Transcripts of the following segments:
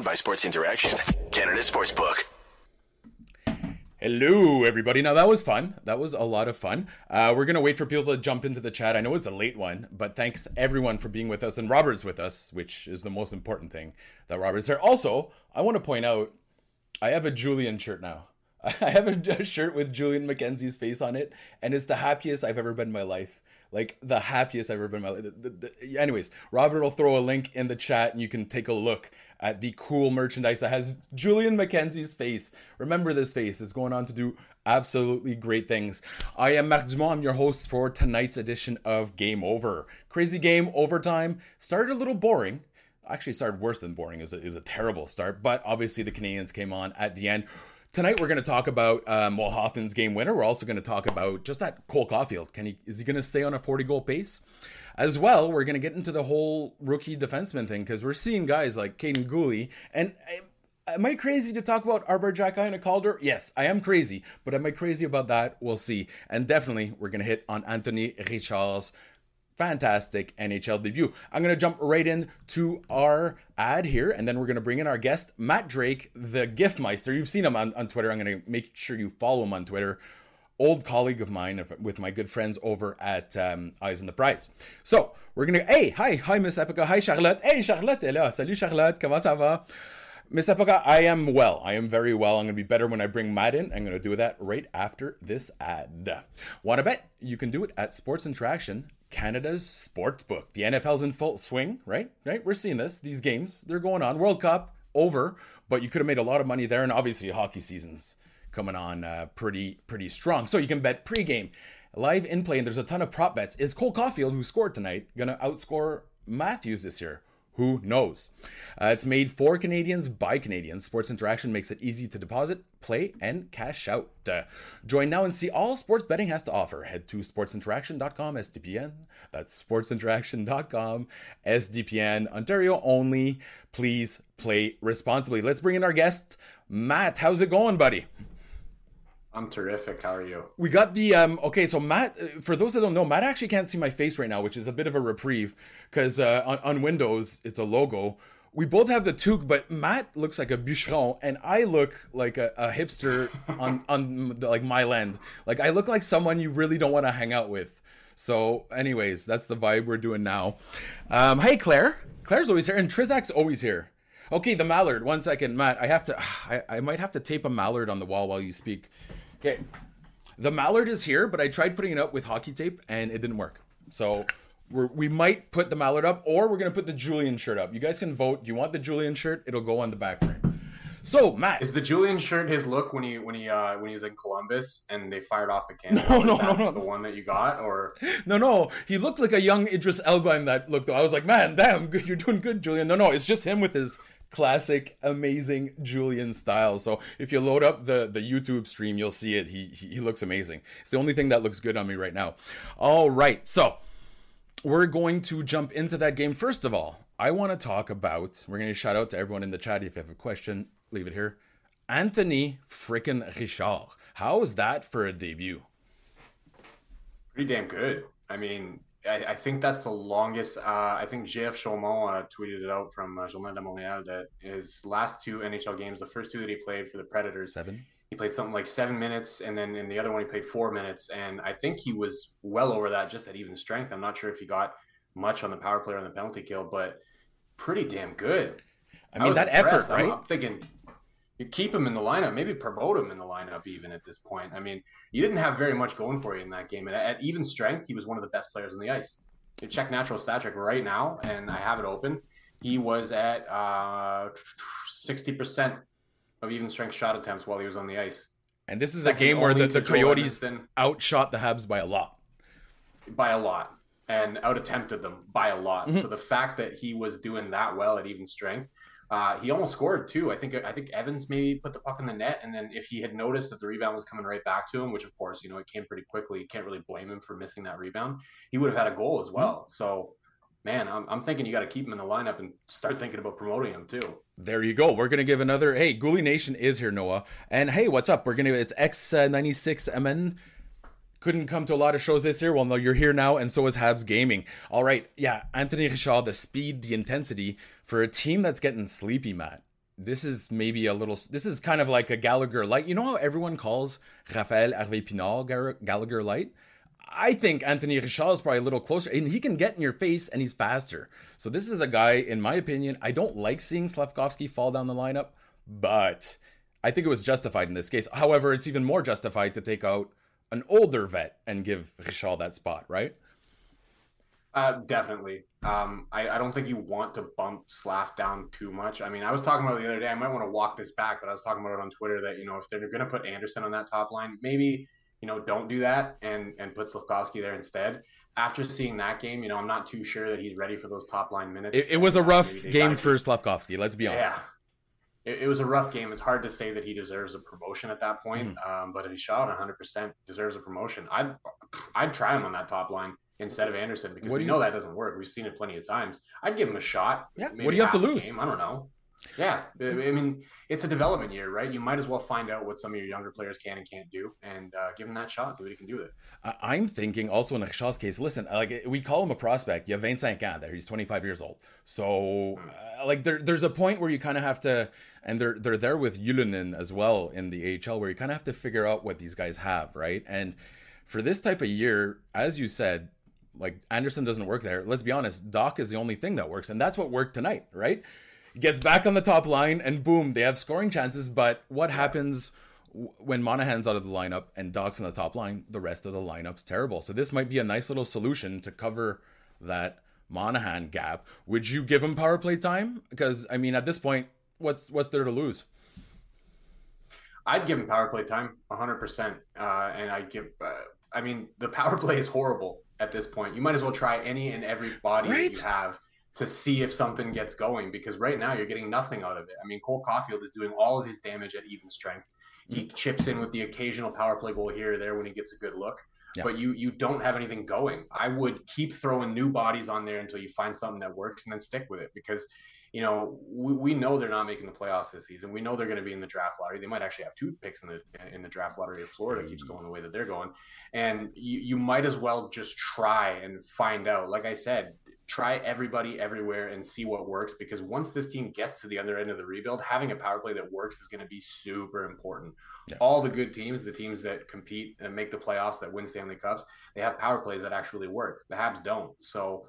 Powered by Sports Interaction, Canada Sportsbook. Hello, everybody. Now that was fun. That was a lot of fun. Uh, we're gonna wait for people to jump into the chat. I know it's a late one, but thanks everyone for being with us. And Robert's with us, which is the most important thing. That Robert's there. Also, I want to point out, I have a Julian shirt now. I have a, shirt with Julian McKenzie's face on it, and it's the happiest I've ever been in my life like the happiest I've ever been in my life. The, the, the, anyways, Robert will throw a link in the chat and you can take a look at the cool merchandise that has Julian McKenzie's face. Remember this face, it's going on to do absolutely great things. I am Marc Dumont, I'm your host for tonight's edition of Game Over. Crazy game, overtime. Started a little boring. Actually, started worse than boring. It was, a, it was a terrible start, but obviously the Canadians came on at the end. Tonight we're going to talk about um, well Hoffman's game winner. We're also going to talk about just that Cole Caufield. Can he is he going to stay on a 40 goal pace? As well, we're going to get into the whole rookie defenseman thing because we're seeing guys like Kaiden Guhle and. Am I crazy to talk about Arber Xhekaj and a Calder? Yes, I am crazy, but am I crazy about that? We'll see. And definitely, we're going to hit on Anthony Richard's fantastic NHL debut. I'm going to jump right into our ad here, and then we're going to bring in our guest, Matt Drake, the Giftmeister. You've seen him on, on Twitter. I'm going to make sure you follow him on Twitter. Old colleague of mine with my good friends over at um, Eyes on the Prize. So, we're going to. Hey, hi, hi, Miss Epica. Hi, Charlotte. Hey, Charlotte Hello. Salut, Charlotte. Comment ça va? Miss Epica, I am well. I am very well. I'm going to be better when I bring Matt in. I'm going to do that right after this ad. Want to bet? You can do it at Sports Interaction Canada's sports book. The NFL's in full swing, right? Right? We're seeing this. These games, they're going on. World Cup over, but you could have made a lot of money there, and obviously hockey season's coming on uh, pretty pretty strong. So you can bet pregame, live in play, and there's a ton of prop bets. Is Cole Caufield, who scored tonight, gonna outscore Matthews this year? Who knows? Uh, it's made for Canadians by Canadians. Sports Interaction makes it easy to deposit, play, and cash out. Uh, join now and see all sports betting has to offer. Head to sportsinteraction.com SDPN. That's sportsinteraction.com SDPN. Ontario only. Please play responsibly. Let's bring in our guest, Matt. How's it going, buddy? I'm terrific. How are you? We got the um okay, so Matt for those that don't know, Matt actually can't see my face right now, which is a bit of a reprieve cuz uh, on, on Windows it's a logo. We both have the toque, but Matt looks like a bûcheron and I look like a, a hipster on on like my land. Like I look like someone you really don't want to hang out with. So, anyways, that's the vibe we're doing now. Um, hey Claire, Claire's always here, and Trizak's always here. Okay, the mallard. One second, Matt. I have to. I, I might have to tape a mallard on the wall while you speak. Okay. The mallard is here, but I tried putting it up with hockey tape and it didn't work. So we're, we might put the mallard up or we're going to put the Julian shirt up. You guys can vote. Do you want the Julian shirt? It'll go on the back frame. So Matt, is the Julian shirt his look when he when he uh when he was in Columbus and they fired off the cannon? No, no, no, no, the one that you got or no, no. He looked like a young Idris Elba in that look. Though I was like, man, damn, good, you're doing good, Julian. No, no, it's just him with his classic, amazing Julian style. So if you load up the the YouTube stream, you'll see it. He, he looks amazing. It's the only thing that looks good on me right now. All right, so we're going to jump into that game. First of all, I want to talk about. We're going to shout out to everyone in the chat. If you have a question, leave it here. Anthony frickin' Richard. How is that for a debut? Pretty damn good. I mean, I, I, think that's the longest. Uh, I think JF Chaumont uh, tweeted it out from uh, Journal de Montréal that his last two NHL games, the first two that he played for the Predators, seven. He played something like seven minutes, and then in the other one he played four minutes, and I think he was well over that just at even strength. I'm not sure if he got much on the power play or on the penalty kill, but pretty damn good. I mean I that impressed. effort, right? I'm, I'm thinking you keep him in the lineup, maybe promote him in the lineup even at this point. I mean, you didn't have very much going for you in that game. And at even strength, he was one of the best players on the ice. You check natural stat right now, and I have it open. He was at uh, 60% of even strength shot attempts while he was on the ice. And this is Second a game where the, the Coyotes outshot the Habs by a lot. By a lot. And out attempted them by a lot. Mm-hmm. So the fact that he was doing that well at even strength uh, he almost scored too. I think I think Evans maybe put the puck in the net, and then if he had noticed that the rebound was coming right back to him, which of course you know it came pretty quickly, you can't really blame him for missing that rebound. He would have had a goal as well. Mm-hmm. So, man, I'm, I'm thinking you got to keep him in the lineup and start thinking about promoting him too. There you go. We're gonna give another. Hey, Guhle Nation is here, Noah, and hey, what's up? We're gonna. It's X ninety six MN couldn't come to a lot of shows this year. Well, no, you're here now, and so is Habs Gaming. All right, yeah, Anthony Richard, the speed, the intensity for a team that's getting sleepy, Matt. this is maybe a little. This is kind of like a Gallagher light. You know how everyone calls Rafaël Harvey Pinard Gallagher light. I think Anthony Richard is probably a little closer, and he can get in your face, and he's faster. So this is a guy, in my opinion, I don't like seeing Slavkovsky fall down the lineup, but I think it was justified in this case. However, it's even more justified to take out an older vet and give Richard that spot, right? Uh, definitely. Um, I, I, don't think you want to bump Slav down too much. I mean, I was talking about the other day. I might want to walk this back, but I was talking about it on Twitter that you know if they're going to put Anderson on that top line, maybe you know don't do that and and put Slavkovsky there instead. After seeing that game, you know, I'm not too sure that he's ready for those top line minutes. It, it was a rough game for Slavkovsky. Let's be honest. Yeah, it, it, was a rough game. It's hard to say that he deserves a promotion at that point, mm-hmm. um, but he shot 100 percent deserves a promotion. I'd I'd try him on that top line instead of Anderson because we you, know that doesn't work. We've seen it plenty of times. I'd give him a shot. Yeah. What do you have to lose? Game. I don't know. Yeah, I mean it's a development year, right? You might as well find out what some of your younger players can and can't do, and uh, give him that shot, see what he can do with it. I'm thinking also in Richard's case. Listen, like we call him a prospect. You have 25 ans there. He's 25 years old. So, hmm. uh, like there, there's a point where you kind of have to, and they're they're there with Ylönen as well in the AHL, where you kind of have to figure out what these guys have, right? And for this type of year, as you said, like Anderson doesn't work there. Let's be honest, Doc is the only thing that works, and that's what worked tonight, right? Gets back on the top line, and boom, they have scoring chances. But what happens when Monahan's out of the lineup and Doc's on the top line? The rest of the lineup's terrible. So this might be a nice little solution to cover that Monahan gap. Would you give him power play time? Because I mean, at this point, what's what's there to lose? I'd give him power play time, 100. Uh, percent And I'd give. Uh, I mean, the power play is horrible at this point. You might as well try any and every body right? you have to see if something gets going because right now you're getting nothing out of it. I mean, Cole Caufield is doing all of his damage at even strength. He mm. chips in with the occasional power play goal here or there when he gets a good look. Yeah. But you you don't have anything going. I would keep throwing new bodies on there until you find something that works and then stick with it because you know, we, we know they're not making the playoffs this season. We know they're going to be in the draft lottery. They might actually have two picks in the in the draft lottery if Florida keeps mm. going the way that they're going. And you, you might as well just try and find out. Like I said, try everybody everywhere and see what works because once this team gets to the other end of the rebuild, having a power play that works is going to be super important. Yeah. All the good teams, the teams that compete and make the playoffs that win Stanley Cups, they have power plays that actually work. The Habs don't. So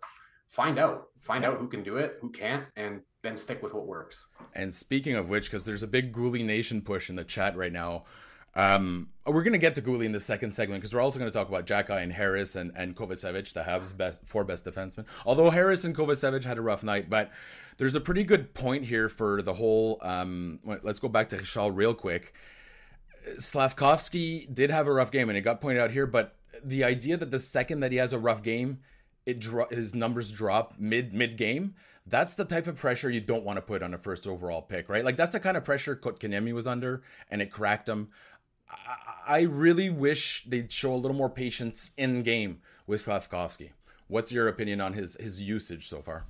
find out, find out who can do it, who can't, and then stick with what works. And speaking of which, because there's a big Guhle Nation push in the chat right now. Um, we're going to get to Guhle in the second segment because we're also going to talk about Xhekaj and Harris and, and Kovacevic, the Habs' best four best defensemen. Although Harris and Kovacevic had a rough night, but there's a pretty good point here for the whole. Um, let's go back to Richard real quick. Slavkovsky did have a rough game, and it got pointed out here. But the idea that the second that he has a rough game, it dro- his numbers drop mid mid game that's the type of pressure you don't want to put on a first overall pick, right? Like that's the kind of pressure Kotkaniemi was under, and it cracked him. I, I really wish they'd show a little more patience in game with Slavkovsky. What's your opinion on his his usage so far?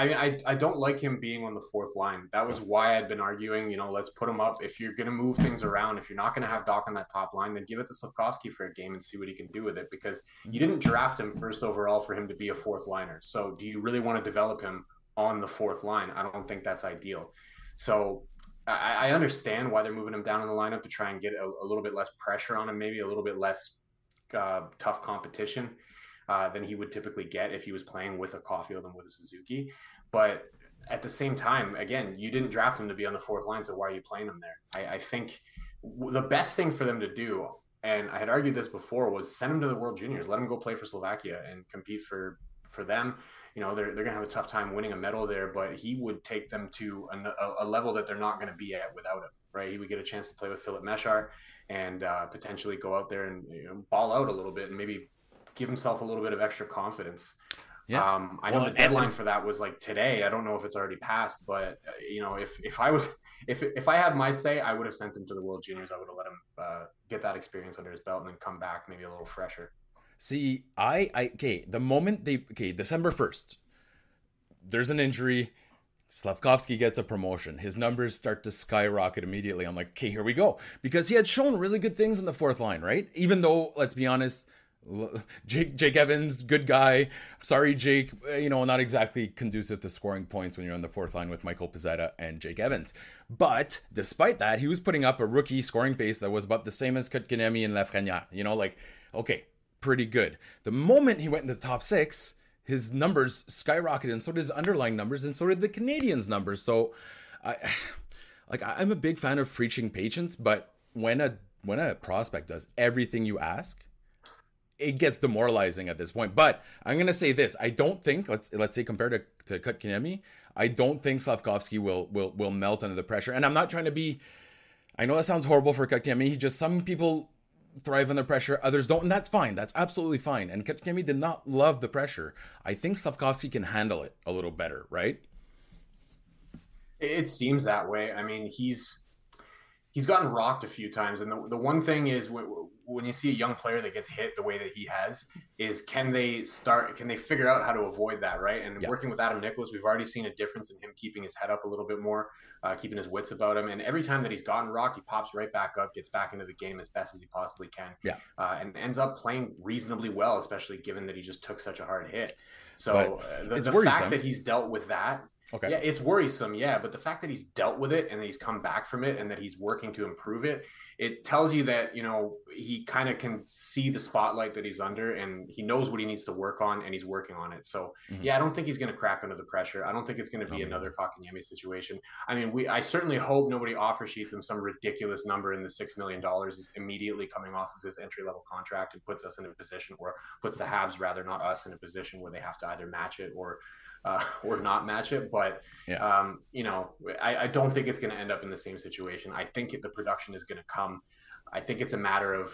I mean, I, I don't like him being on the fourth line. That was why I'd been arguing, you know, let's put him up. If you're going to move things around, if you're not going to have Doc on that top line, then give it to Slavkovsky for a game and see what he can do with it because you didn't draft him first overall for him to be a fourth liner. So do you really want to develop him on the fourth line? I don't think that's ideal. So I, I understand why they're moving him down in the lineup to try and get a, a little bit less pressure on him, maybe a little bit less uh, tough competition. Uh, than he would typically get if he was playing with a Caufield and with a Suzuki. But at the same time, again, you didn't draft him to be on the fourth line, so why are you playing him there? I, I think the best thing for them to do, and I had argued this before, was send him to the World Juniors, let him go play for Slovakia and compete for for them. You know, they're, they're going to have a tough time winning a medal there, but he would take them to a, a level that they're not going to be at without him, right? He would get a chance to play with Filip Mešár and uh, potentially go out there and you know, ball out a little bit and maybe give himself a little bit of extra confidence. Yeah. Um, I know the deadline and, for that was like today. I don't know if it's already passed, but uh, you know, if if I was if if I had my say, I would have sent him to the World Juniors. I would have let him uh, get that experience under his belt and then come back maybe a little fresher. See, I, I okay. The moment they okay, December first, there's an injury. Slavkovsky gets a promotion. His numbers start to skyrocket immediately. I'm like, okay, here we go. Because he had shown really good things in the fourth line, right? Even though, let's be honest, Jake Jake Evans, good guy. Sorry, Jake. Uh, you know, not exactly conducive to scoring points when you're on the fourth line with Michael Pezzetta and Jake Evans. But despite that, he was putting up a rookie scoring pace that was about the same as Kotkaniemi and Lafrenière. You know, like okay, pretty good. The moment he went in the top six, his numbers skyrocketed, and so did his underlying numbers, and so did the Canadiens' numbers. So, I like I'm a big fan of preaching patience, but when a when a prospect does everything you ask it gets demoralizing at this point. But I'm gonna say this: I don't think let's let's say compared to to Kotkaniemi, I don't think Slavkovsky will will will melt under the pressure. And I'm not trying to be. I know that sounds horrible for Kotkaniemi. He just some people thrive under pressure, others don't, and that's fine. That's absolutely fine. And Kotkaniemi did not love the pressure. I think Slavkovsky can handle it a little better, right? It seems that way. I mean, he's he's gotten rocked a few times, and the, the one thing is when you see a young player that gets hit the way that he has, is can they start? Can they figure out how to avoid that? Right. And yeah. working with Adam Nicholas, we've already seen a difference in him keeping his head up a little bit more, uh, keeping his wits about him. And every time that he's gotten rocked, he pops right back up, gets back into the game as best as he possibly can. Yeah. Uh, and ends up playing reasonably well, especially given that he just took such a hard hit. So uh, the, the fact that he's dealt with that Okay. Yeah, it's worrisome, yeah, but the fact that he's dealt with it and that he's come back from it and that he's working to improve it, it tells you that, you know, he kind of can see the spotlight that he's under and he knows what he needs to work on and he's working on it. So, mm-hmm. yeah, I don't think he's going to crack under the pressure. I don't think it's going to be another Kotkaniemi situation. I mean, we I certainly hope nobody offer sheets him some ridiculous number in the 6 million dollars is immediately coming off of his entry level contract and puts us in a position where puts the Habs rather not us in a position where they have to either match it or uh, or not match it. But yeah. um, you know, I, I, don't think it's going to end up in the same situation. I think the production is going to come. I think it's a matter of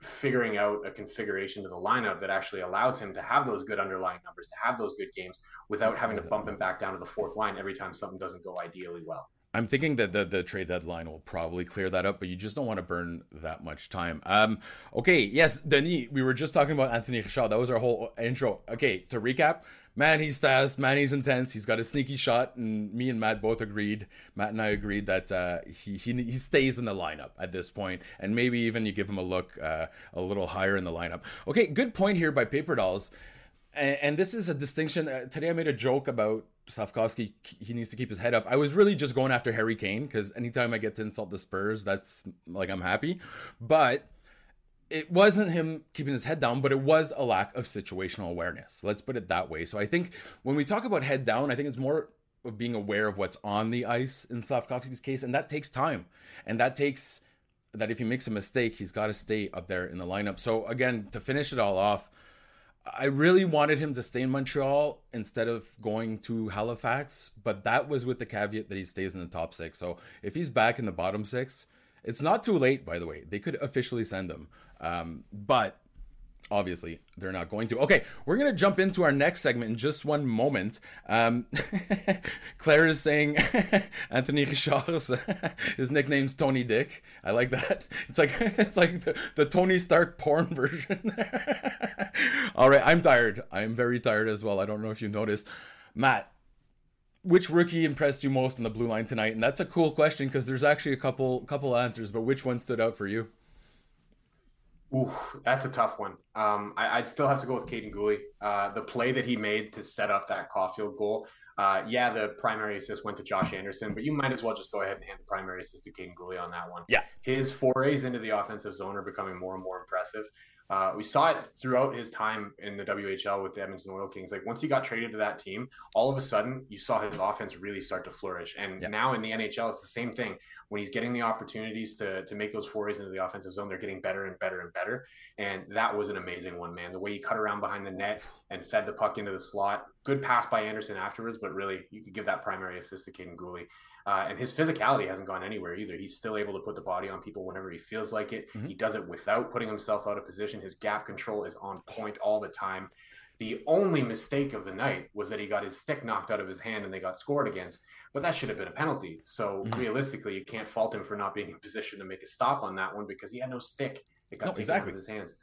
figuring out a configuration to the lineup that actually allows him to have those good underlying numbers, to have those good games without having to bump him back down to the fourth line every time something doesn't go ideally well. I'm thinking that the, the trade deadline will probably clear that up, but you just don't want to burn that much time. Um, okay, yes, Denis, we were just talking about Anthony Richard. That was our whole intro. Okay, to recap, man, he's fast, man, he's intense, he's got a sneaky shot, and me and Matt both agreed. Matt and I agreed that uh, he, he he stays in the lineup at this point, and maybe even you give him a look uh, a little higher in the lineup. Okay, good point here by Paper Dolls, and, and this is a distinction. Uh, today I made a joke about Slavkovsky. He needs to keep his head up. I was really just going after Harry Kane because anytime I get to insult the Spurs, that's like I'm happy, but it wasn't him keeping his head down, but it was a lack of situational awareness. Let's put it that way. So I think when we talk about head down, I think it's more of being aware of what's on the ice in Slavkovsky's case, and that takes time. And that takes that if he makes a mistake, he's got to stay up there in the lineup. So again, to finish it all off, I really wanted him to stay in Montreal instead of going to Halifax, but that was with the caveat that he stays in the top six. So if he's back in the bottom six, it's not too late, by the way. They could officially send him. Um, but obviously they're not going to. Okay we're going to jump into our next segment in just one moment. Um, claire is saying anthony richard his nickname's tony dick. I like that. It's like it's like the, the tony stark porn version. All right i'm tired. I'm very tired as well. I don't know if you noticed. Matt which rookie impressed you most on the blue line tonight? And that's a cool question because there's actually a couple couple answers but which one stood out for you Ooh, that's a tough one. Um, I, would still have to go with Kaiden Guhle. Uh, the play that he made to set up that Caufield goal. Uh, yeah, the primary assist went to Josh Anderson, but you might as well just go ahead and hand the primary assist to Kaiden Guhle on that one. Yeah. His forays into the offensive zone are becoming more and more impressive. Uh, we saw it throughout his time in the WHL with the Edmonton Oil Kings. Like once he got traded to that team, all of a sudden you saw his offense really start to flourish. And yeah. now in the NHL, it's the same thing. When he's getting the opportunities to to make those forays into the offensive zone, they're getting better and better and better. And that was an amazing one, man. The way he cut around behind the net and fed the puck into the slot. Good pass by Anderson afterwards, but really you could give that primary assist to Kaiden Guhle. Uh, and his physicality hasn't gone anywhere either. He's still able to put the body on people whenever he feels like it. Mm-hmm. He does it without putting himself out of position. His gap control is on point all the time. The only mistake of the night was that he got his stick knocked out of his hand and they got scored against. But that should have been a penalty. So mm-hmm. realistically, you can't fault him for not being in position to make a stop on that one because he had no stick. It got no, taken exactly. out of his hands.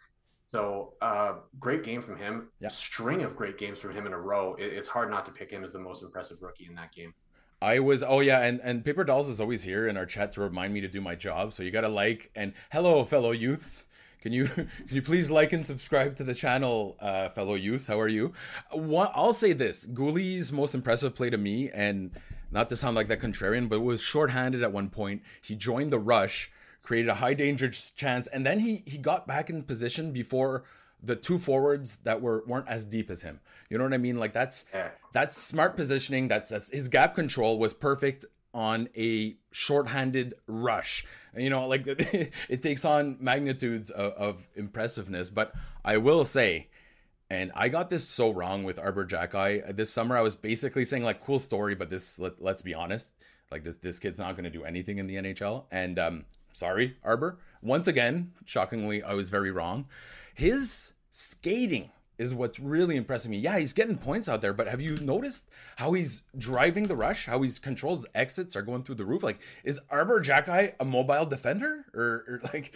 So uh, great game from him. Yeah. String of great games from him in a row. It, it's hard not to pick him as the most impressive rookie in that game. I was oh yeah, and and Paper Dolls is always here in our chat to remind me to do my job. So you gotta like and hello fellow youths. Can you can you please like and subscribe to the channel, uh, fellow youths? How are you? What, I'll say this: Guhle's most impressive play to me, and not to sound like that contrarian, but was shorthanded at one point. He joined the rush, created a high danger chance, and then he he got back in position before the two forwards that were weren't as deep as him. You know what I mean? Like that's yeah. that's smart positioning. That's that's his gap control was perfect on a shorthanded rush. You know, like it takes on magnitudes of, of, impressiveness. But I will say, and I got this so wrong with Arber Xhekaj this summer. I was basically saying like cool story, but this let, let's be honest, like this this kid's not going to do anything in the NHL. And um, sorry, Arber. Once again, shockingly, I was very wrong. His skating is what's really impressing me. Yeah, he's getting points out there, but have you noticed how he's driving the rush? How he's controlled exits are going through the roof? Like, is Arber Xhekaj a mobile defender or, or like?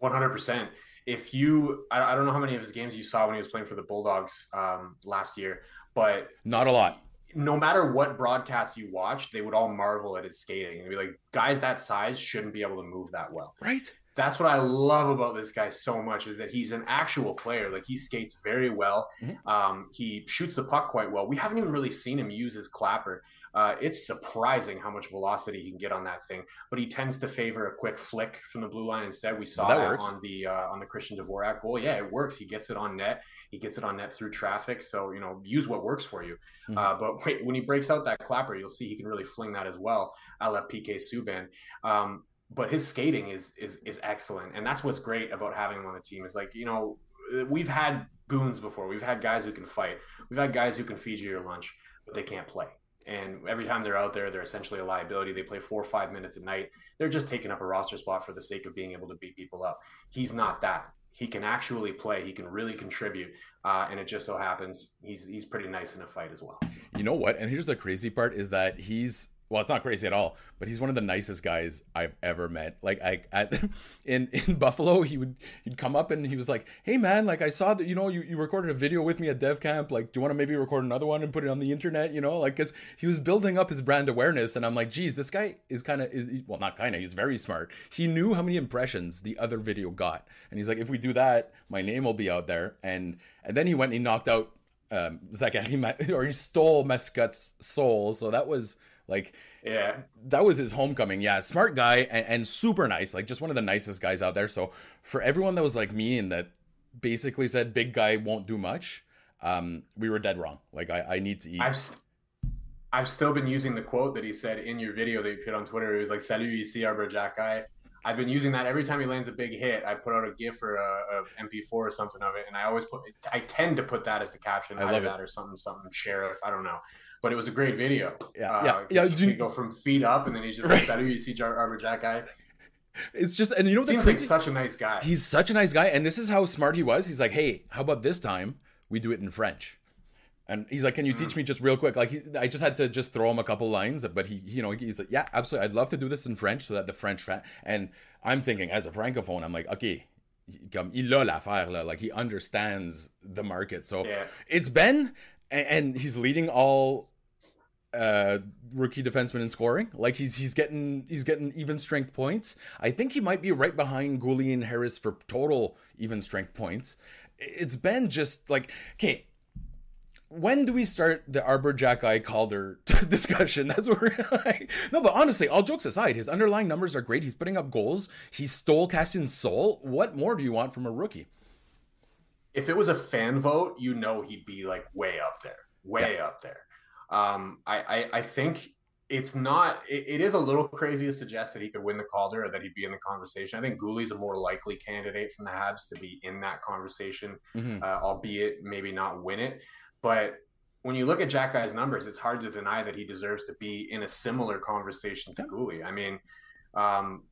One hundred percent. If you, I, I, don't know how many of his games you saw when he was playing for the Bulldogs um, last year, but not a lot. No matter what broadcast you watch, they would all marvel at his skating and be like, guys that size shouldn't be able to move that well. Right that's what I love about this guy so much is that he's an actual player. Like he skates very well. Mm-hmm. Um, he shoots the puck quite well. We haven't even really seen him use his clapper. Uh, it's surprising how much velocity he can get on that thing, but he tends to favor a quick flick from the blue line instead. We saw that, that on the uh, on the Christian Dvorak goal. Yeah, it works. He gets it on net. He gets it on net through traffic. So you know, use what works for you. Mm-hmm. Uh, but wait, when he breaks out that clapper, you'll see he can really fling that as well. I love PK Subban. Um, but his skating is is is excellent, and that's what's great about having him on the team. Is like you know we've had goons before. We've had guys who can fight. We've had guys who can feed you your lunch, but they can't play. And every time they're out there, they're essentially a liability. They play four or five minutes a night. They're just taking up a roster spot for the sake of being able to beat people up. He's not that. He can actually play. He can really contribute. Uh, and it just so happens he's he's pretty nice in a fight as well. You know what? And here's the crazy part is that he's well, it's not crazy at all, but he's one of the nicest guys I've ever met. Like I at in in Buffalo, he would he'd come up and he was like, "Hey man, like I saw that you know you, you recorded a video with me at Dev Camp. Like, do you want to maybe record another one and put it on the internet? You know, like because he was building up his brand awareness, and I'm like, geez, this guy is kind of is well, not kind of, he's very smart. He knew how many impressions the other video got, and he's like, if we do that, my name will be out there. And and then he went and he knocked out um Zachary or he stole Mascot's soul, so that was like, yeah, that was his homecoming. Yeah, smart guy and, and, super nice. Like, just one of the nicest guys out there. So, for everyone that was like me and that basically said big guy won't do much, um, we were dead wrong. Like, I, I need to eat. I've, I've still been using the quote that he said in your video that you put on Twitter. It was like, "Salut ici Arber Xhekaj." I've been using that every time he lands a big hit. I put out a GIF or a, a MP4 or something of it, and I always put. I tend to put that as the caption. I love that or something, something sheriff. I don't know but it was a great video. Yeah, uh, yeah, yeah. You go from feet up, and then he's just right. like, "You see Arber Xhekaj. It's just, and you know, seems crazy, like such a nice guy. He's such a nice guy, and this is how smart he was. He's like, "Hey, how about this time we do it in French?" And he's like, "Can you mm. teach me just real quick?" Like, he, I just had to just throw him a couple lines, but he, you know, he's like, "Yeah, absolutely. I'd love to do this in French so that the French fan." And I'm thinking, as a francophone, I'm like, "Okay, comme il a l'affaire là, like he understands the market." So yeah. it's Ben, and, and he's leading all uh rookie defenseman in scoring. Like he's he's getting he's getting even strength points. I think he might be right behind Guhle and Harris for total even strength points. It's been just like okay. When do we start the Arber Xhekaj Calder discussion? That's what we're like, no, but honestly, all jokes aside, his underlying numbers are great. He's putting up goals. He stole Kassian's soul. What more do you want from a rookie? If it was a fan vote, you know he'd be like way up there, way yeah. up there. Um, I, I, I think it's not. It, it is a little crazy to suggest that he could win the Calder or that he'd be in the conversation. I think Guhle's a more likely candidate from the Habs to be in that conversation, mm-hmm. uh, albeit maybe not win it. But when you look at Xhekaj's numbers, it's hard to deny that he deserves to be in a similar conversation to Guhle. I mean, um,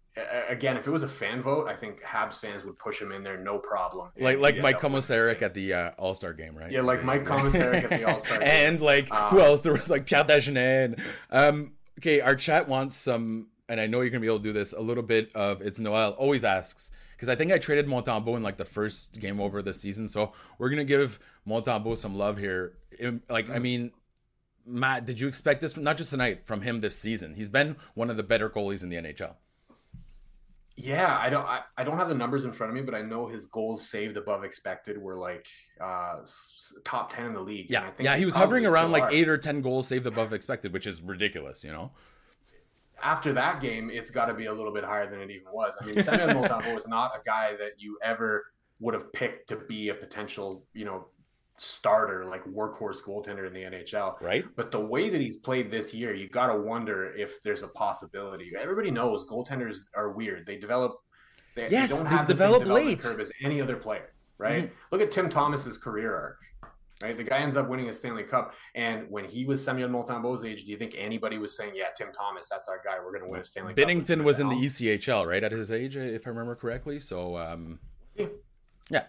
again, if it was a fan vote, I think Habs fans would push him in there, no problem. Like like Mike Komisarek at the uh, All Star game, right? Yeah, like Mike Komisarek at the All Star game, and like um, who else? There was like Pierre Dagenais. Um, okay, our chat wants some, and I know you're gonna be able to do this. A little bit of it's Noel always asks because I think I traded Montembeault in like the first game over the season, so we're gonna give Montembeault some love here. Like, mm-hmm. I mean. Matt, did you expect this from not just tonight from him this season? He's been one of the better goalies in the NHL Yeah, I don't. I, I don't have the numbers in front of me, but I know his goals saved above expected were like uh, top ten in the league. Yeah, yeah, he was hovering around like are. eight or ten goals saved above expected, which is ridiculous. You know. After that game, it's got to be a little bit higher than it even was. I mean, Samuel Montembeault was not a guy that you ever would have picked to be a potential, you know, starter, like workhorse goaltender in the NHL. Right. But the way that he's played this year, you got to wonder if there's a possibility. Everybody knows goaltenders are weird. They develop. They, yes, they don't have they the develop late. curve as any other player. Right. Mm-hmm. Look at Tim Thomas's career arc. Right, the guy ends up winning a Stanley Cup, and when he was Samuel Montembeault's age, do you think anybody was saying, "Yeah, Tim Thomas, that's our guy. We're going to win a Stanley Binnington Cup"? Binnington was in the ECHL, right, at his age, if I remember correctly. So, um, yeah. yeah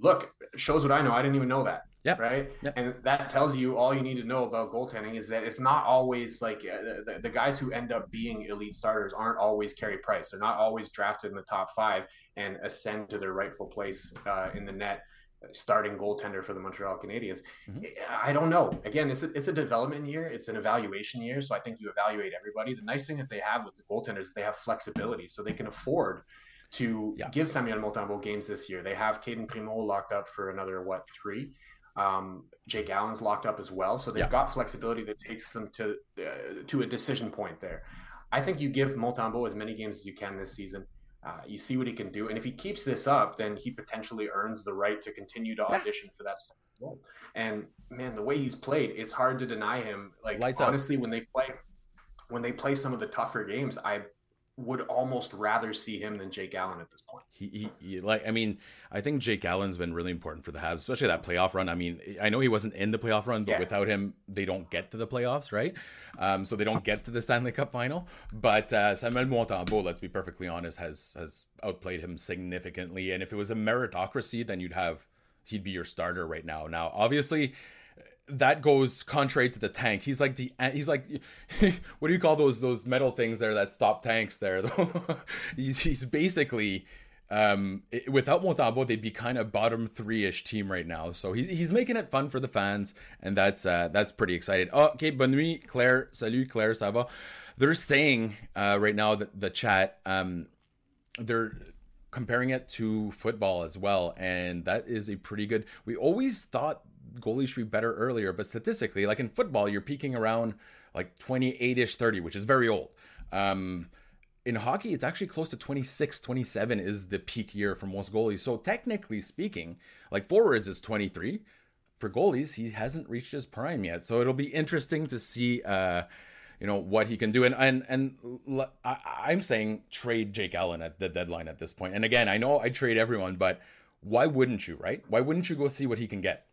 look, shows what I know. I didn't even know that. Yeah. Right. Yep. And that tells you all you need to know about goaltending is that it's not always like uh, the, the, guys who end up being elite starters aren't always Carey Price. They're not always drafted in the top five and ascend to their rightful place uh, in the net, starting goaltender for the Montreal Canadiens. Mm-hmm. I don't know. Again, it's a, it's a development year. It's an evaluation year. So I think you evaluate everybody. The nice thing that they have with the goaltenders is they have flexibility, so they can afford to yeah. give Samuel Montembeault games this year. They have Cayden Primeau locked up for another what three. Um, Jake Allen's locked up as well, so they've yeah. got flexibility that takes them to uh, to a decision point there. I think you give Montembeault as many games as you can this season. Uh, you see what he can do, and if he keeps this up, then he potentially earns the right to continue to audition for that role. And man, the way he's played, it's hard to deny him. Like Lights honestly, up. when they play, when they play some of the tougher games, I would almost rather see him than Jake Allen at this point. He, he, he, like I mean, I think Jake Allen's been really important for the Habs, especially that playoff run. I mean, I know he wasn't in the playoff run, but yeah. without him, they don't get to the playoffs, right? Um, so they don't get to the Stanley Cup final. But uh, Samuel Montembeault, let's be perfectly honest, has has outplayed him significantly. And if it was a meritocracy, then you'd have he'd be your starter right now. Now, obviously, that goes contrary to the tank. He's like the he's like what do you call those those metal things there that stop tanks there he's he's basically um without Montembeault, they'd be kind of bottom 3ish team right now. So he's he's making it fun for the fans and that's uh that's pretty exciting. Oh, okay, bonne nuit Claire. Salut Claire, ça va? They're saying uh right now that the chat um they're comparing it to football as well and that is a pretty good we always thought goalies should be better earlier. But statistically, like in football, you're peaking around like 28 ish, 30, which is very old. Um, in hockey, it's actually close to 26, 27 is the peak year for most goalies. So technically speaking, like forwards is 23. For goalies, he hasn't reached his prime yet. So it'll be interesting to see, uh, you know, what he can do. And and and I, am saying trade Jake Allen at the deadline at this point. And again, I know I trade everyone, but why wouldn't you, right? Why wouldn't you go see what he can get?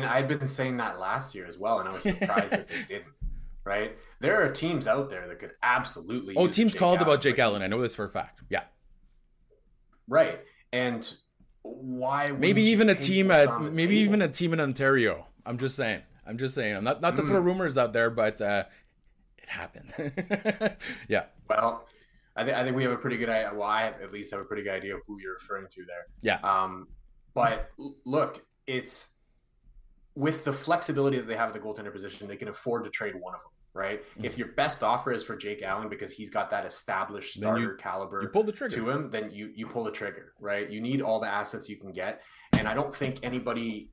Mean, I'd been saying that last year as well, and I was surprised that they didn't. Right? There are teams out there that could absolutely. Oh, teams called Allen, about Jake Allen. I know this for a fact. Yeah. Right, and why? Maybe even a team at maybe table? even a team in Ontario. I'm just saying. I'm just saying. I'm not not to mm. throw rumors out there, but uh, it happened. yeah. Well, I think I think we have a pretty good idea. Well, I at least have a pretty good idea of who you're referring to there. Yeah. Um, but look, it's with the flexibility that they have at the goaltender position, they can afford to trade one of them, right? Mm-hmm. If your best offer is for Jake Allen because he's got that established starter you, caliber you pull the trigger. to him, then you you pull the trigger, right? You need all the assets you can get, and I don't think anybody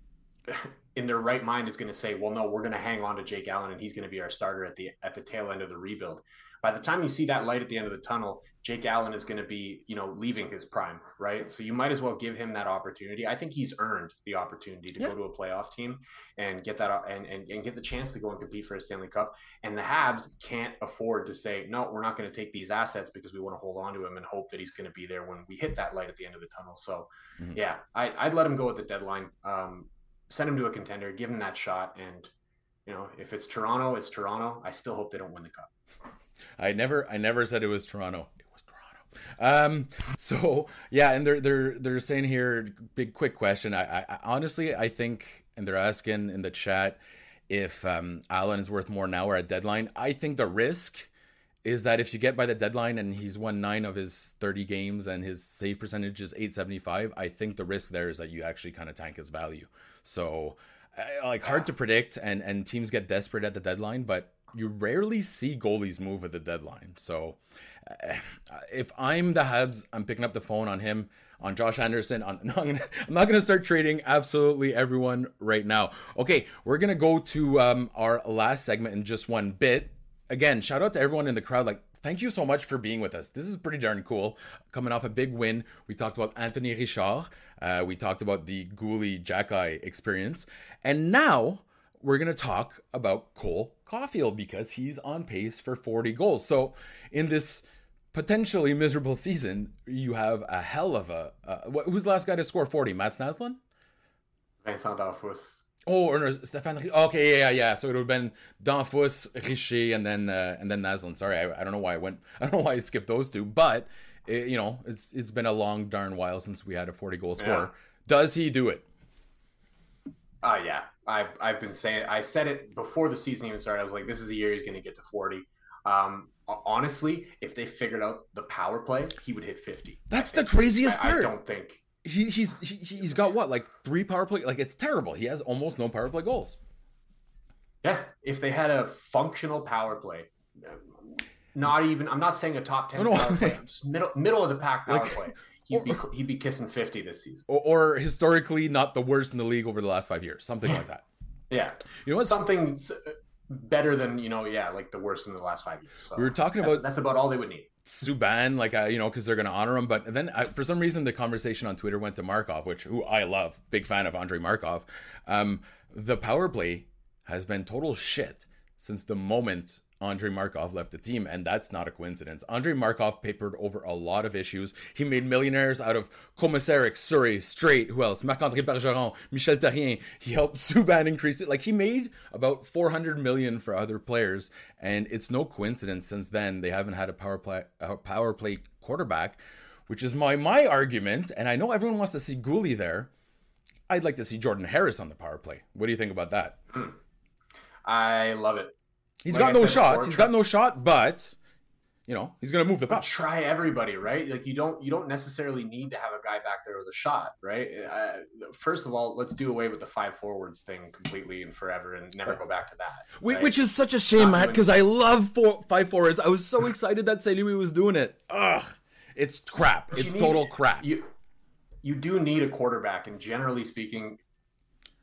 in their right mind is going to say, "Well, no, we're going to hang on to Jake Allen and he's going to be our starter at the at the tail end of the rebuild." By the time you see that light at the end of the tunnel, Jake Allen is going to be, you know, leaving his prime, right? So you might as well give him that opportunity. I think he's earned the opportunity to yeah. go to a playoff team and get that and, and, and get the chance to go and compete for a Stanley Cup. And the Habs can't afford to say, no, we're not going to take these assets because we want to hold on to him and hope that he's going to be there when we hit that light at the end of the tunnel. So, mm-hmm. yeah, I, would let him go at the deadline. Um, send him to a contender, give him that shot, and you know, if it's Toronto, it's Toronto. I still hope they don't win the cup. I never I never said it was Toronto. It was Toronto. Um so yeah, and they're they're they're saying here big quick question. I, I honestly I think and they're asking in the chat if um Allen is worth more now or at deadline. I think the risk is that if you get by the deadline and he's won nine of his 30 games and his save percentage is 875, I think the risk there is that you actually kind of tank his value. So, like, hard to predict, and and teams get desperate at the deadline, but you rarely see goalies move at the deadline. So uh, if I'm the Habs, I'm picking up the phone on him, on Josh Anderson. On no, I'm, gonna, I'm not going to start trading absolutely everyone right now. Okay, we're going to go to um, our last segment in just one bit. Again, shout out to everyone in the crowd. Like, thank you so much for being with us. This is pretty darn cool. Coming off a big win, we talked about Anthony Richard. Uh, we talked about the Guhle Xhekaj experience, and now we're going to talk about Cole Caufield because he's on pace for 40 goals. So, in this potentially miserable season, you have a hell of a. Uh, who's the last guy to score 40? Mats Naslund? Vincent Damphousse. Oh, or no, Stéphane. Okay, yeah, yeah. So it would have been Damphousse, Richer, and then uh, and then Naslund. Sorry, I, I, don't know why I went. I don't know why I skipped those two, but it, you know, it's it's been a long darn while since we had a 40 goal scorer. Yeah. Does he do it? Uh yeah. I've I've been saying I said it before the season even started. I was like, this is the year he's going to get to 40. Um, honestly, if they figured out the power play, he would hit 50. That's the craziest I, part. I don't think he, he's he, he's got what like three power play. Like it's terrible. He has almost no power play goals. Yeah, if they had a functional power play, not even I'm not saying a top ten no, play, just middle middle of the pack power like, play. He'd be, he'd be kissing 50 this season. Or, or, historically, not the worst in the league over the last five years. Something like that. Yeah. You know what? Something better than, you know, yeah, like the worst in the last five years. So we were talking that's, about. That's about all they would need. Subban, like, uh, you know, because they're going to honor him. But then I, for some reason, the conversation on Twitter went to Markov, which, who I love, big fan of Andrei Markov. Um, the power play has been total shit since the moment Andrei Markov left the team, and that's not a coincidence. Andrei Markov papered over a lot of issues. He made millionaires out of Komisarek, Souray, Streit, who else? Marc-André Bergeron, Michel Therrien. He helped Subban increase it. Like, he made about 400 million for other players, and it's no coincidence since then they haven't had a power play, a power play quarterback, which is my, my argument, and I know everyone wants to see Guhle there. I'd like to see Jordan Harris on the power play. What do you think about that? Hmm. I love it. He's like got I no shot. He's got no shot, but you know he's going to move the puck. Try everybody, right? Like you don't you don't necessarily need to have a guy back there with a shot, right? Uh, first of all, let's do away with the five forwards thing completely and forever, and never go back to that. Right? Which is such a shame, Matt, because I love four, five forwards. I was so excited that St. Was doing it. Ugh, it's crap. But it's total need, crap. You you do need a quarterback, and generally speaking,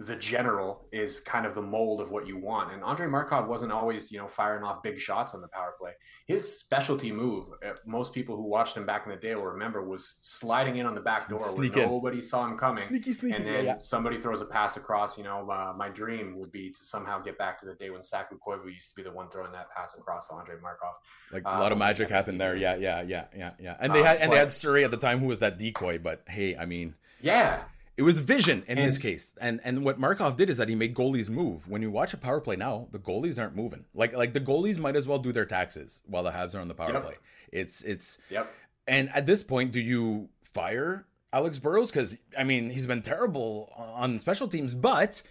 the general is kind of the mold of what you want. And Andre Markov wasn't always, you know, firing off big shots on the power play. His specialty move, uh, most people who watched him back in the day will remember, was sliding in on the back door Sneak where in. nobody saw him coming. Sneaky, sneaky, and then yeah, yeah. somebody throws a pass across. You know, uh, my dream would be to somehow get back to the day when Saku Koivu used to be the one throwing that pass across to Andre Markov. Like a lot of um, magic happened there. Yeah, yeah, yeah, yeah, yeah. And they had and but, they had Souray at the time who was that decoy. But hey, I mean, yeah, it was vision in and, this case. And and what Markov did is that he made goalies move. When you watch a power play now, the goalies aren't moving. Like like the goalies might as well do their taxes while the Habs are on the power yep. play. It's it's Yep. And at this point, do you fire Alex Burrows cuz I mean, he's been terrible on special teams, but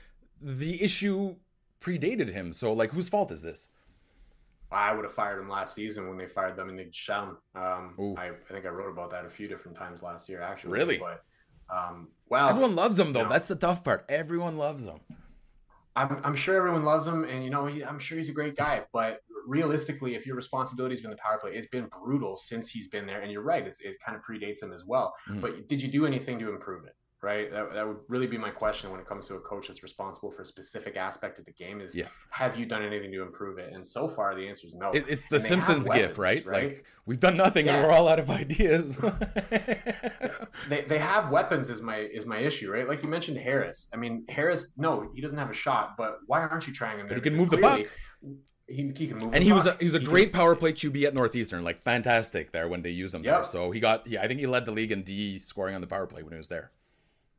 the issue predated him. So like whose fault is this? I would have fired him last season when they fired them Dominique Ducharme. Um, I, I, think I wrote about that a few different times last year, actually. Really? But um, well, everyone loves him though. You know, That's the tough part. Everyone loves him. I'm, I'm sure everyone loves him, and you know, he, I'm sure he's a great guy. But realistically, if your responsibility has been the power play, it's been brutal since he's been there. And you're right, it kind of predates him as well. Mm-hmm. But did you do anything to improve it? Right? That, that would really be my question when it comes to a coach that's responsible for a specific aspect of the game is yeah. have you done anything to improve it? And so far the answer is no. It, it's the Simpsons gif, right? right? Like we've done nothing yeah. and we're all out of ideas. they, they have weapons is my is my issue, right? Like you mentioned Harris. I mean Harris, no, he doesn't have a shot, but why aren't you trying him there? But he can move the puck. He, he, can move. And he was a, he was a he great can... power play QB at Northeastern, like fantastic there when they used him yep. there. So he got yeah, I think he led the league in D scoring on the power play when he was there.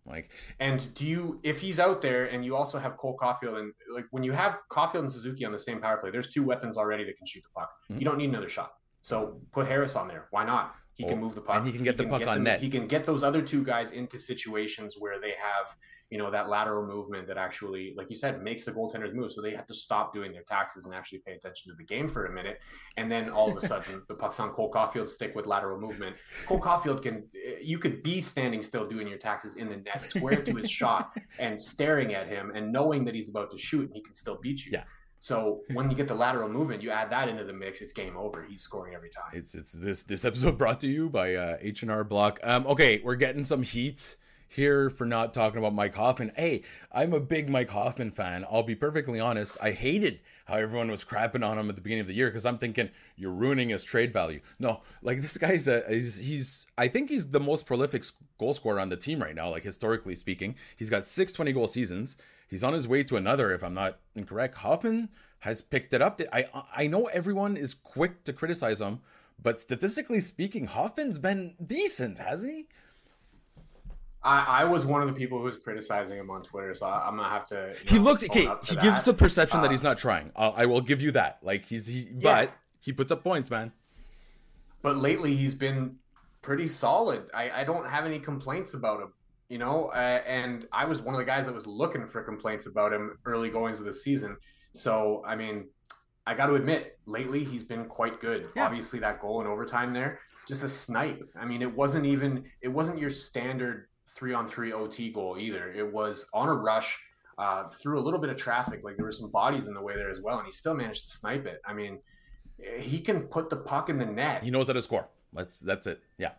Like, and do you, if he's out there and you also have Cole Caufield and like when you have Caufield and Suzuki on the same power play, there's two weapons already that can shoot the puck. Mm-hmm. You don't need another shot. So put Harris on there. Why not? He can move the puck. And he can get he the puck on them, net. He can get those other two guys into situations where they have you know that lateral movement that actually like you said makes the goaltenders move so they have to stop doing their taxes and actually pay attention to the game for a minute and then all of a sudden the puck's on Cole Caufield stick with lateral movement Cole Caufield can you could be standing still doing your taxes in the net square to his shot and staring at him and knowing that he's about to shoot and he can still beat you yeah So when you get the lateral movement, you add that into the mix, it's game over. He's scoring every time. It's it's this this episode brought to you by uh, H and R Block. Um, okay, we're getting some heat here for not talking about Mike Hoffman. Hey, I'm a big Mike Hoffman fan. I'll be perfectly honest. I hated how everyone was crapping on him at the beginning of the year because I'm thinking you're ruining his trade value. No, like this guy's a he's, he's I think he's the most prolific goal scorer on the team right now. Like historically speaking, he's got six 20 goal seasons. He's on his way to another, if I'm not incorrect. Hoffman has picked it up. I I know everyone is quick to criticize him, but statistically speaking, Hoffman's been decent, hasn't he? I, I was one of the people who was criticizing him on Twitter, so I, am gonna have to. he know, looks okay. He that. gives the perception uh, that he's not trying. Uh, I will give you that. Like he's he, yeah. but he puts up points, man. But lately, he's been pretty solid. I, I don't have any complaints about him you know, uh, and I was one of the guys that was looking for complaints about him early goings of the season. So, I mean, I got to admit, lately he's been quite good. Yeah. Obviously, that goal in overtime there, just a snipe. I mean, it wasn't even it wasn't your standard three on three OT goal either. It was on a rush uh, through a little bit of traffic. Like there were some bodies in the way there as well, and he still managed to snipe it. I mean, he can put the puck in the net. He knows how to score. That's that's it. Yeah.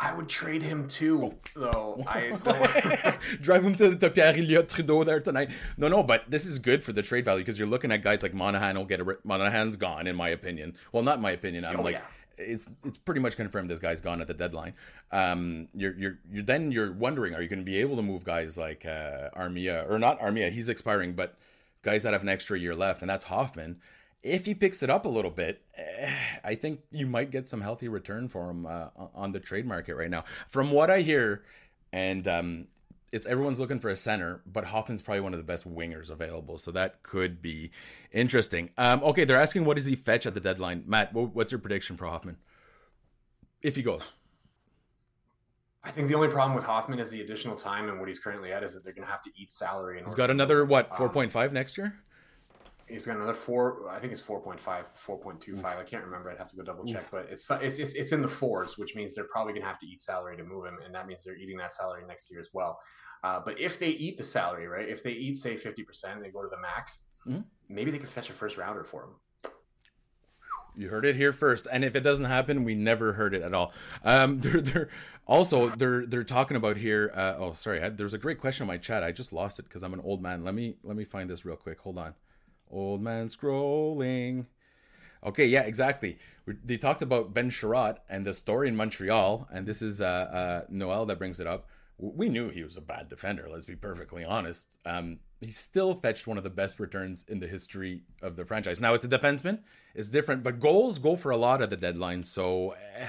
I would trade him too, though. I drive him to, to Pierre Elliott Trudeau there tonight. No, no, but this is good for the trade value because you're looking at guys like Monahan will get a Monahan's gone in my opinion. Well, not my opinion. I'm oh, like. Yeah. It's it's pretty much confirmed this guy's gone at the deadline. Um, you're you're you're then you're wondering are you going to be able to move guys like uh, Armia or not Armia? He's expiring, but guys that have an extra year left, and that's Hoffman if he picks it up a little bit, eh, I think you might get some healthy return for him uh, on the trade market right now. From what I hear, and um, it's everyone's looking for a center, but Hoffman's probably one of the best wingers available, so that could be interesting. Um, okay, they're asking what does he fetch at the deadline, Matt? What's your prediction for Hoffman if he goes? I think the only problem with Hoffman is the additional time and what he's currently at is that they're going to have to eat salary. He's got another what four point five um, next year he's got another four. I think it's 4.5, 4.25. I can't remember. I'd have to go double check, but it's, it's it's it's in the fours, which means they're probably going to have to eat salary to move him, and that means they're eating that salary next year as well. Uh, but if they eat the salary, right? If they eat say 50%, they go to the max. Mm-hmm. Maybe they could fetch a first rounder for him. You heard it here first, and if it doesn't happen, we never heard it at all. Um, they're, they're also they're they're talking about here. Uh, oh, sorry, I, there's a great question in my chat. I just lost it because I'm an old man. Let me let me find this real quick. Hold on. Old man scrolling. Okay, yeah, exactly. We, they talked about Ben Chiarot and the story in Montreal, and this is uh, uh, Noel that brings it up. We knew he was a bad defender. Let's be perfectly honest. Um, he still fetched one of the best returns in the history of the franchise. Now it's a defenseman; it's different, but goals go for a lot at the deadline. So eh,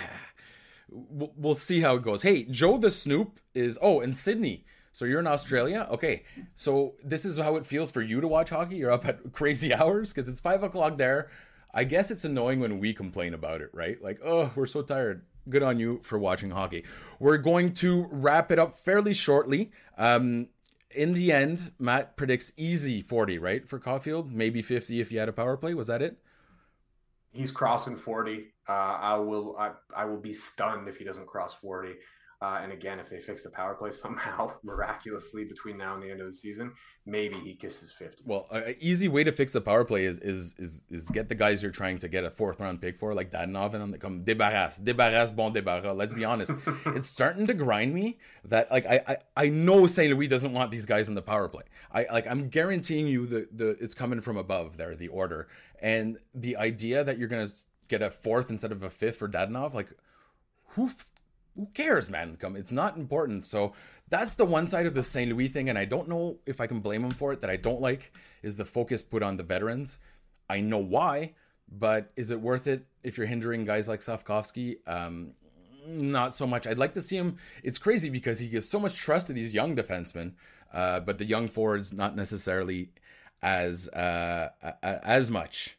we'll see how it goes. Hey, Joe the Snoop is oh, in Sydney so you're in Australia? Okay. So this is how it feels for you to watch hockey? You're up at crazy hours because it's five o'clock there. I guess it's annoying when we complain about it, right? Like, oh, we're so tired. Good on you for watching hockey. We're going to wrap it up fairly shortly. Um, in the end, Matt predicts easy 40, right? For Caufield, maybe 50 if he had a power play. Was that it? He's crossing 40. Uh, I will I, I will be stunned if he doesn't cross 40. Uh, and again, if they fix the power play somehow miraculously between now and the end of the season, maybe he kisses fifty. Well, an easy way to fix the power play is is is, is get the guys you're trying to get a fourth round pick for, like Dadonov, and them come débarrasse, débarrasse, bon débarras. Let's be honest, it's starting to grind me that like I, I I know St. Louis doesn't want these guys in the power play. I like I'm guaranteeing you the the it's coming from above there, the order and the idea that you're gonna get a fourth instead of a fifth for Dadonov, like who who cares, man? Come, it's not important. So that's the one side of the St. Louis thing, and I don't know if I can blame him for it. That I don't like is the focus put on the veterans. I know why, but is it worth it if you're hindering guys like Slafkovsky? Um, not so much. I'd like to see him. It's crazy because he gives so much trust to these young defensemen, uh, but the young forwards not necessarily as uh, as much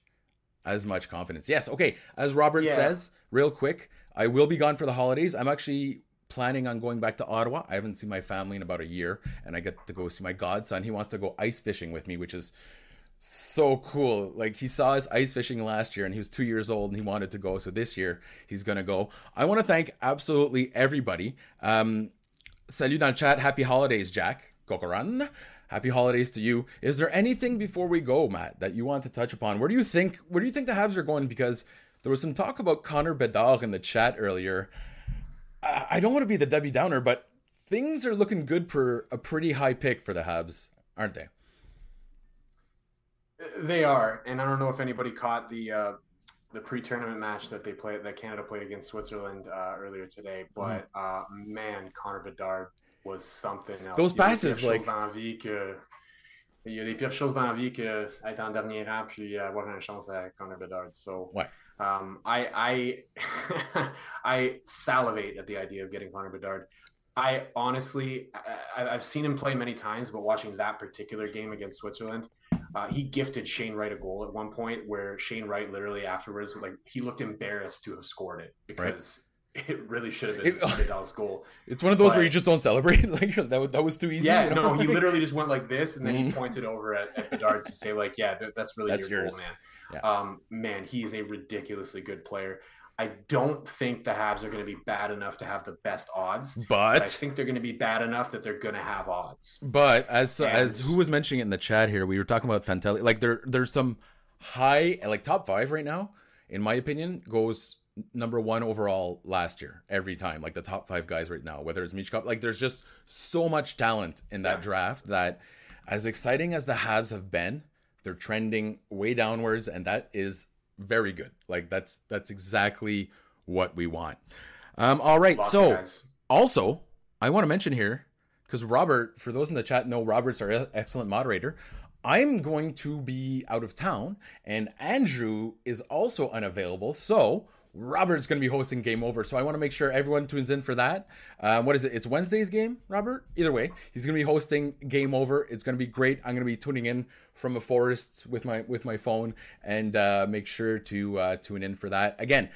as much confidence. Yes, okay. As Robert yeah. says, real quick, I will be gone for the holidays. I'm actually planning on going back to Ottawa. I haven't seen my family in about a year, and I get to go see my godson. He wants to go ice fishing with me, which is so cool. Like he saw us ice fishing last year and he was two years old and he wanted to go. So this year he's gonna go. I want to thank absolutely everybody. Um, salut dans chat. Happy holidays, Jack. Gokoran. Happy holidays to you. Is there anything before we go, Matt, that you want to touch upon? Where do you think where do you think the Habs are going? Because there was some talk about Connor Bedard in the chat earlier. I don't want to be the Debbie Downer, but things are looking good for a pretty high pick for the Habs, aren't they? They are, and I don't know if anybody caught the uh, the pre-tournament match that they played that Canada played against Switzerland uh, earlier today, but mm. uh, man, Connor Bedard was something else. Those passes, like. Il y a des pires choses dans la vie que être en dernier rang puis avoir une chance à Connor Bedard. So, ouais. um, I I I salivate at the idea of getting Connor Bedard. I honestly, I, have seen him play many times, but watching that particular game against Switzerland, uh, he gifted Shane Wright a goal at one point where Shane Wright literally afterwards, like he looked embarrassed to have scored it because it really should have been it, Vidal's goal. It's one of those but, where you just don't celebrate. like that, that was too easy. Yeah, you know? no, he literally just went like this, and then he mm-hmm. pointed over at, at Bedard to say, like, yeah, that's really that's your yours. goal, man. Yeah. Um, man, he's a ridiculously good player. I don't think the Habs are going to be bad enough to have the best odds, but, but I think they're going to be bad enough that they're going to have odds. But as and, as who was mentioning it in the chat here, we were talking about Fantilli. Like there, there's some high, like top five right now, in my opinion, goes number one overall last year every time. Like the top five guys right now, whether it's Michkov, like there's just so much talent in that yeah. draft that, as exciting as the Habs have been, they're trending way downwards, and that is very good. Like that's that's exactly what we want. Um, all right, Lots so also I want to mention here because Robert, for those in the chat know, Robert's our excellent moderator. I'm going to be out of town, and Andrew is also unavailable. So Robert's going to be hosting Game Over, so I want to make sure everyone tunes in for that. Um, what is it? It's Wednesday's game, Robert. Either way, he's going to be hosting Game Over. It's going to be great. I'm going to be tuning in from a forest with my with my phone, and uh, make sure to uh, tune in for that. Again,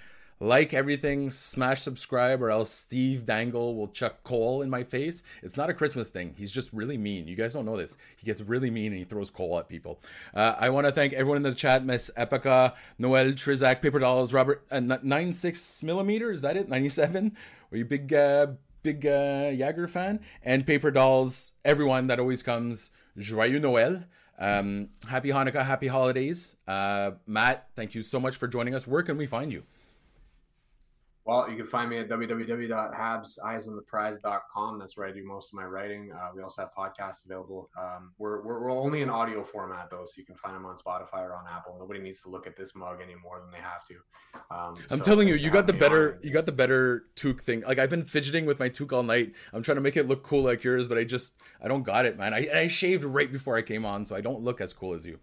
like everything, smash subscribe, or else Steve Dangle will chuck coal in my face. It's not a Christmas thing. He's just really mean. You guys don't know this. He gets really mean and he throws coal at people. Uh, I want to thank everyone in the chat Miss Epica, Noel, Trizak, Paper Dolls, Robert, uh, 96 millimeter. Is that it? 97? Are you big, uh, big uh, Jagger fan? And Paper Dolls, everyone that always comes. Joyeux Noël. Um, happy Hanukkah, happy holidays. Uh, Matt, thank you so much for joining us. Where can we find you? Well, you can find me at www.habseyesontheprize.com. That's where I do most of my writing. Uh, we also have podcasts available. Um, we're, we're, we're, only in audio format, though, so you can find them on Spotify or on Apple. Nobody needs to look at this mug any more than they have to. Um, I'm so telling you, you got the better you got the better toque thing. Like I've been fidgeting with my toque all night. I'm trying to make it look cool like yours, but I just I don't got it, man. I, I shaved right before I came on, so I don't look as cool as you.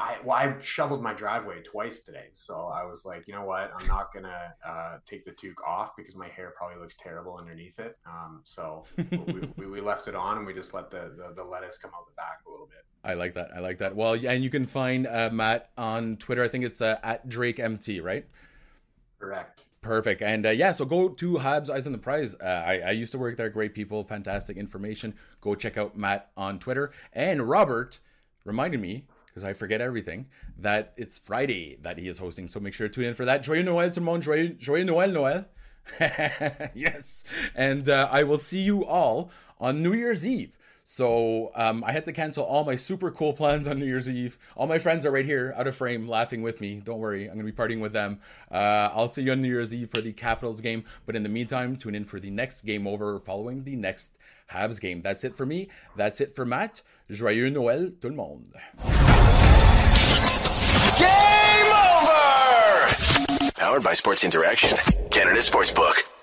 I well, I shoveled my driveway twice today, so I was like, you know what, I'm not gonna uh, take the toque off because my hair probably looks terrible underneath it. Um, so we, we, we, left it on and we just let the, the, the lettuce come out the back a little bit. I like that. I like that. Well, yeah, and you can find uh, Matt on Twitter. I think it's uh, at Drake MT, right? Correct. Perfect. And uh, yeah, so go to Habs Eyes on the Prize. Uh, I, I used to work there. Great people, fantastic information. Go check out Matt on Twitter. And Robert reminded me because I forget everything, that it's Friday that he is hosting. So make sure to tune in for that. Joyeux Noël, tout le monde. Joyeux, joyeux Noël, Noël. yes. And uh, I will see you all on New Year's Eve. So um, I had to cancel all my super cool plans on New Year's Eve. All my friends are right here, out of frame, laughing with me. Don't worry, I'm going to be partying with them. Uh, I'll see you on New Year's Eve for the Capitals game. But in the meantime, tune in for the next game over following the next Habs game. That's it for me. That's it for Matt. Joyeux Noël, tout le monde. Game over! Powered by Sports Interaction, Canada Sportsbook.